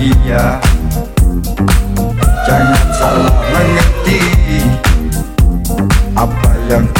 bahagia Jangan salah mengerti Apa yang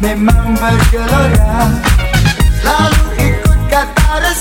내 마음 밝혀라. 나도 이곳 같아라